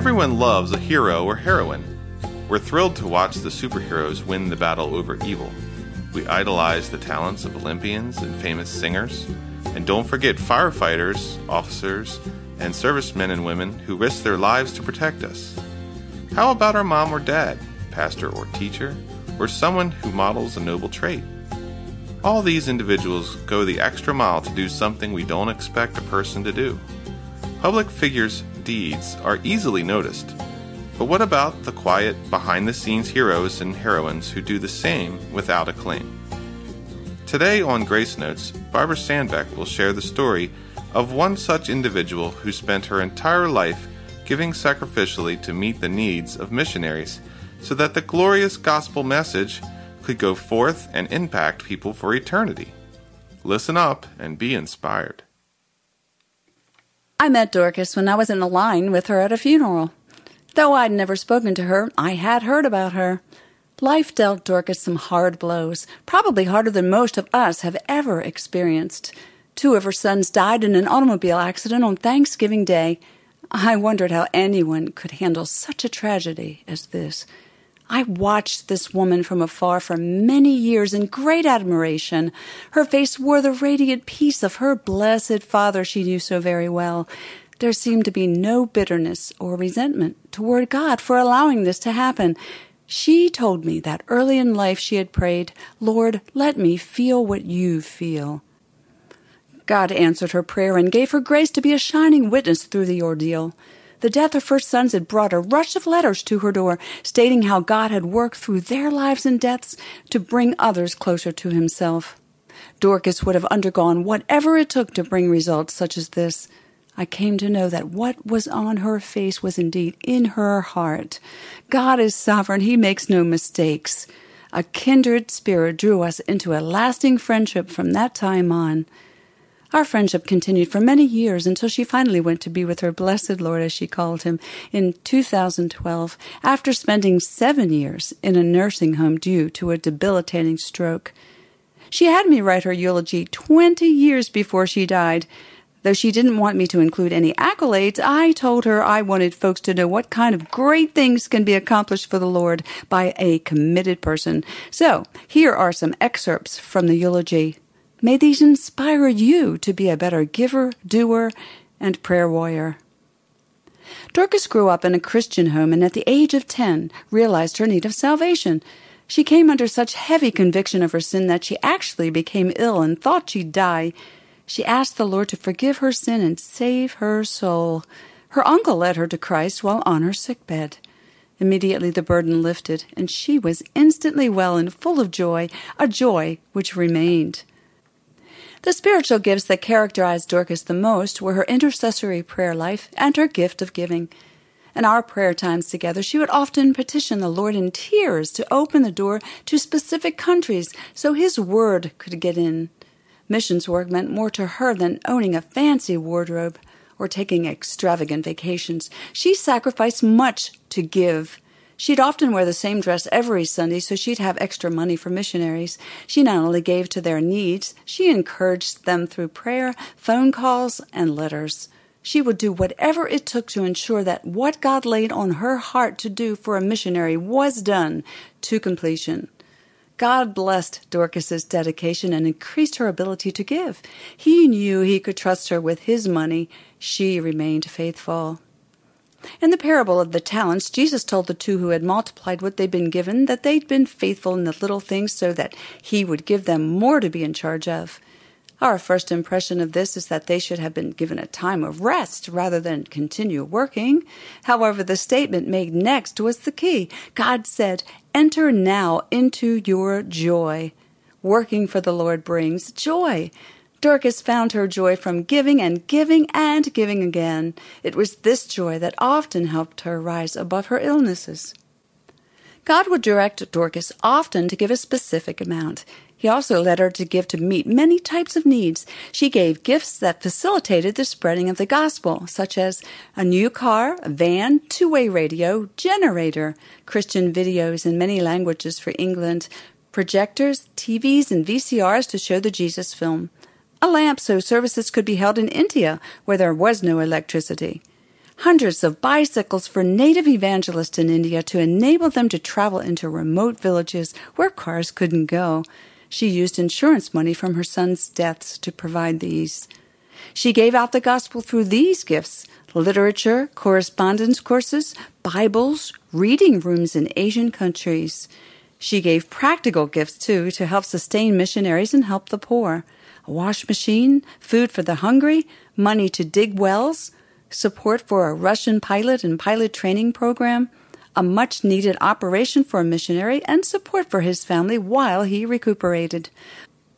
Everyone loves a hero or heroine. We're thrilled to watch the superheroes win the battle over evil. We idolize the talents of Olympians and famous singers. And don't forget firefighters, officers, and servicemen and women who risk their lives to protect us. How about our mom or dad, pastor or teacher, or someone who models a noble trait? All these individuals go the extra mile to do something we don't expect a person to do. Public figures' deeds are easily noticed. But what about the quiet, behind the scenes heroes and heroines who do the same without acclaim? Today on Grace Notes, Barbara Sandbeck will share the story of one such individual who spent her entire life giving sacrificially to meet the needs of missionaries so that the glorious gospel message could go forth and impact people for eternity. Listen up and be inspired. I met Dorcas when I was in the line with her at a funeral. Though I'd never spoken to her, I had heard about her. Life dealt Dorcas some hard blows, probably harder than most of us have ever experienced. Two of her sons died in an automobile accident on Thanksgiving Day. I wondered how anyone could handle such a tragedy as this. I watched this woman from afar for many years in great admiration. Her face wore the radiant peace of her blessed father she knew so very well. There seemed to be no bitterness or resentment toward God for allowing this to happen. She told me that early in life she had prayed, Lord, let me feel what you feel. God answered her prayer and gave her grace to be a shining witness through the ordeal. The death of her sons had brought a rush of letters to her door, stating how God had worked through their lives and deaths to bring others closer to Himself. Dorcas would have undergone whatever it took to bring results such as this. I came to know that what was on her face was indeed in her heart. God is sovereign, He makes no mistakes. A kindred spirit drew us into a lasting friendship from that time on. Our friendship continued for many years until she finally went to be with her blessed Lord, as she called him, in 2012, after spending seven years in a nursing home due to a debilitating stroke. She had me write her eulogy 20 years before she died. Though she didn't want me to include any accolades, I told her I wanted folks to know what kind of great things can be accomplished for the Lord by a committed person. So, here are some excerpts from the eulogy. May these inspire you to be a better giver, doer, and prayer warrior. Dorcas grew up in a Christian home and at the age of 10 realized her need of salvation. She came under such heavy conviction of her sin that she actually became ill and thought she'd die. She asked the Lord to forgive her sin and save her soul. Her uncle led her to Christ while on her sick bed. Immediately the burden lifted, and she was instantly well and full of joy, a joy which remained. The spiritual gifts that characterized Dorcas the most were her intercessory prayer life and her gift of giving. In our prayer times together, she would often petition the Lord in tears to open the door to specific countries so His word could get in. Missions work meant more to her than owning a fancy wardrobe or taking extravagant vacations. She sacrificed much to give. She'd often wear the same dress every Sunday so she'd have extra money for missionaries. She not only gave to their needs, she encouraged them through prayer, phone calls, and letters. She would do whatever it took to ensure that what God laid on her heart to do for a missionary was done to completion. God blessed Dorcas's dedication and increased her ability to give. He knew he could trust her with his money. She remained faithful. In the parable of the talents, Jesus told the two who had multiplied what they'd been given that they'd been faithful in the little things so that he would give them more to be in charge of. Our first impression of this is that they should have been given a time of rest rather than continue working. However, the statement made next was the key. God said, Enter now into your joy. Working for the Lord brings joy. Dorcas found her joy from giving and giving and giving again. It was this joy that often helped her rise above her illnesses. God would direct Dorcas often to give a specific amount. He also led her to give to meet many types of needs. She gave gifts that facilitated the spreading of the gospel, such as a new car, a van, two way radio, generator, Christian videos in many languages for England, projectors, TVs, and VCRs to show the Jesus film a lamp so services could be held in India where there was no electricity, hundreds of bicycles for native evangelists in India to enable them to travel into remote villages where cars couldn't go. She used insurance money from her son's deaths to provide these. She gave out the gospel through these gifts literature, correspondence courses, Bibles, reading rooms in Asian countries. She gave practical gifts too to help sustain missionaries and help the poor wash machine, food for the hungry, money to dig wells, support for a Russian pilot and pilot training program, a much needed operation for a missionary, and support for his family while he recuperated.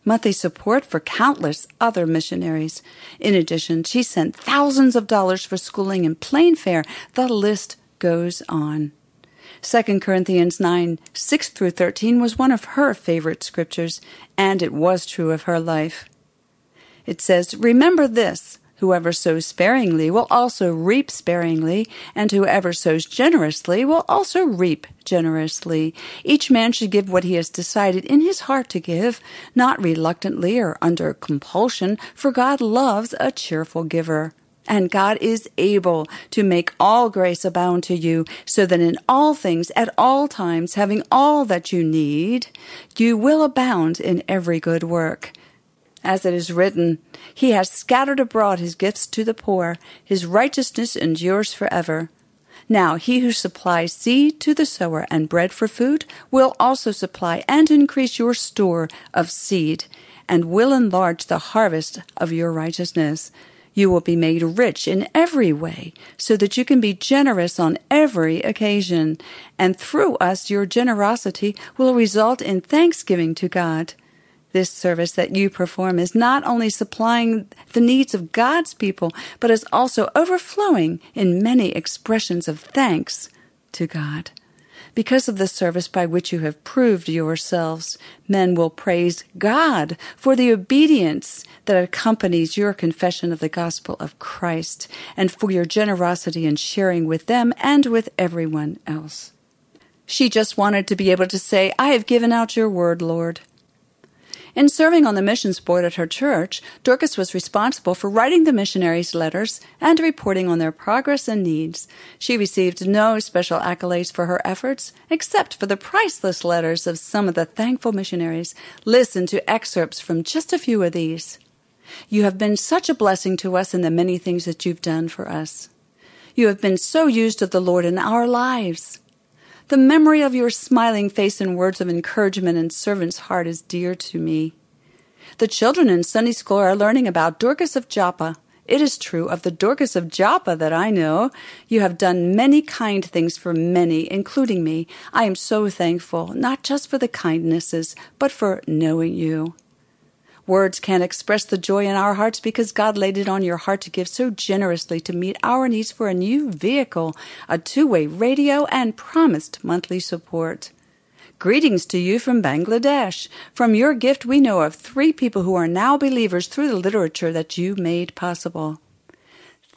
Monthly support for countless other missionaries. In addition, she sent thousands of dollars for schooling and plane fare. The list goes on. 2 Corinthians 9 6 through 13 was one of her favorite scriptures, and it was true of her life. It says, Remember this whoever sows sparingly will also reap sparingly, and whoever sows generously will also reap generously. Each man should give what he has decided in his heart to give, not reluctantly or under compulsion, for God loves a cheerful giver. And God is able to make all grace abound to you, so that in all things, at all times, having all that you need, you will abound in every good work. As it is written, He has scattered abroad His gifts to the poor, His righteousness endures forever. Now he who supplies seed to the sower and bread for food will also supply and increase your store of seed, and will enlarge the harvest of your righteousness. You will be made rich in every way, so that you can be generous on every occasion, and through us your generosity will result in thanksgiving to God. This service that you perform is not only supplying the needs of God's people, but is also overflowing in many expressions of thanks to God. Because of the service by which you have proved yourselves, men will praise God for the obedience that accompanies your confession of the gospel of Christ and for your generosity in sharing with them and with everyone else. She just wanted to be able to say, I have given out your word, Lord. In serving on the missions board at her church, Dorcas was responsible for writing the missionaries' letters and reporting on their progress and needs. She received no special accolades for her efforts, except for the priceless letters of some of the thankful missionaries. Listen to excerpts from just a few of these. You have been such a blessing to us in the many things that you've done for us. You have been so used of the Lord in our lives. The memory of your smiling face and words of encouragement and servant's heart is dear to me. The children in Sunday school are learning about Dorcas of Joppa. It is true of the Dorcas of Joppa that I know. You have done many kind things for many, including me. I am so thankful, not just for the kindnesses, but for knowing you. Words can't express the joy in our hearts because God laid it on your heart to give so generously to meet our needs for a new vehicle, a two way radio, and promised monthly support. Greetings to you from Bangladesh. From your gift, we know of three people who are now believers through the literature that you made possible.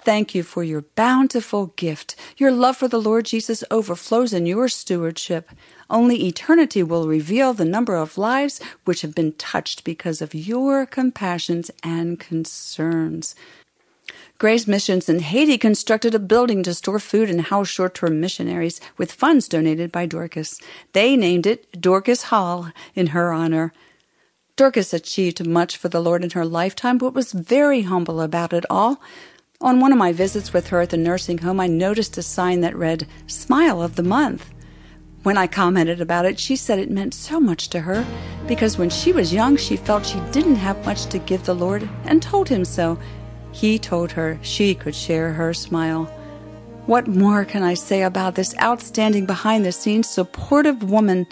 Thank you for your bountiful gift. Your love for the Lord Jesus overflows in your stewardship. Only eternity will reveal the number of lives which have been touched because of your compassions and concerns. Grace Missions in Haiti constructed a building to store food and house short term missionaries with funds donated by Dorcas. They named it Dorcas Hall in her honor. Dorcas achieved much for the Lord in her lifetime, but was very humble about it all. On one of my visits with her at the nursing home, I noticed a sign that read, Smile of the Month. When I commented about it, she said it meant so much to her because when she was young, she felt she didn't have much to give the Lord and told him so. He told her she could share her smile. What more can I say about this outstanding behind the scenes supportive woman?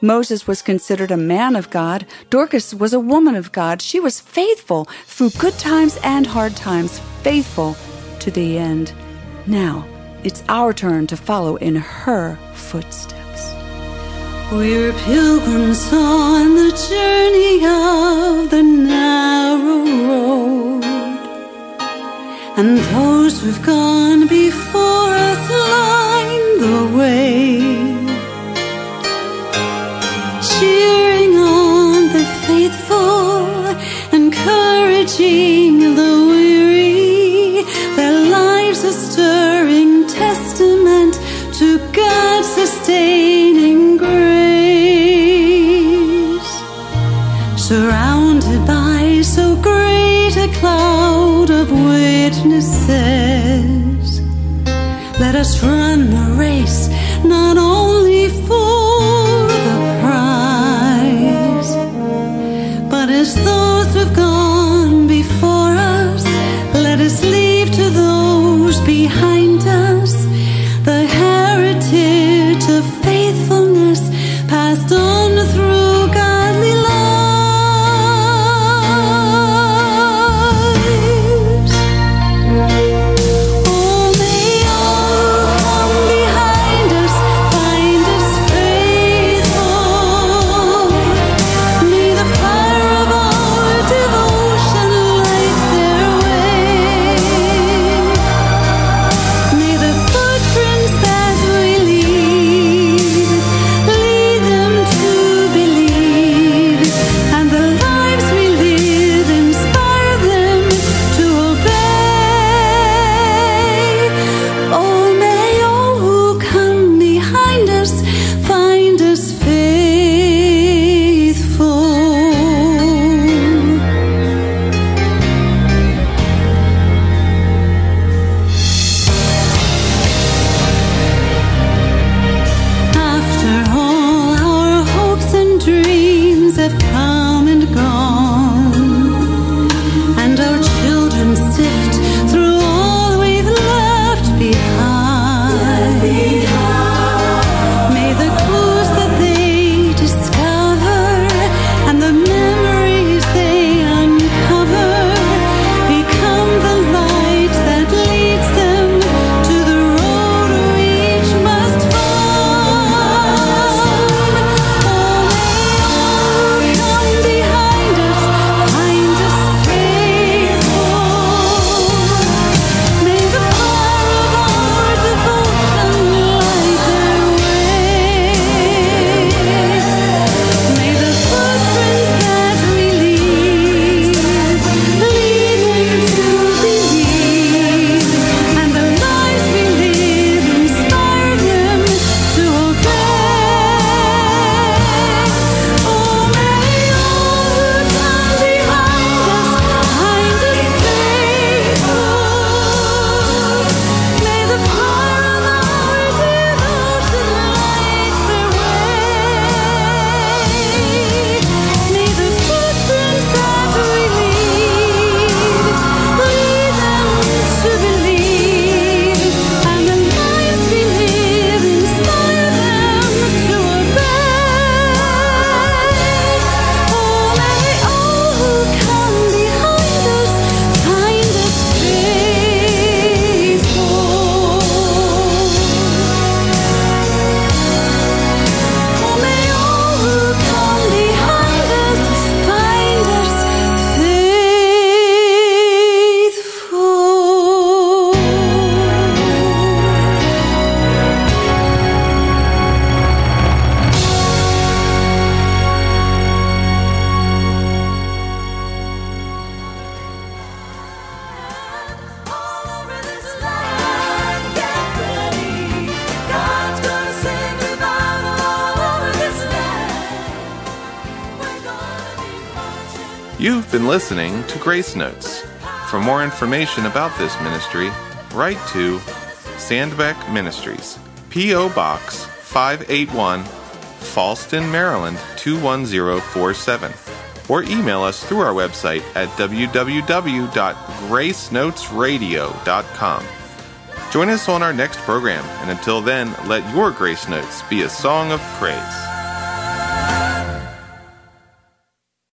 Moses was considered a man of God. Dorcas was a woman of God. She was faithful through good times and hard times, faithful to the end. Now, it's our turn to follow in her footsteps. We're pilgrims on the journey of the narrow road, and those who've gone before us line the way, says, let us run been listening to Grace Notes. For more information about this ministry, write to Sandbeck Ministries, P.O. Box 581, Fallston, Maryland 21047, or email us through our website at www.gracenotesradio.com. Join us on our next program, and until then, let your grace notes be a song of praise.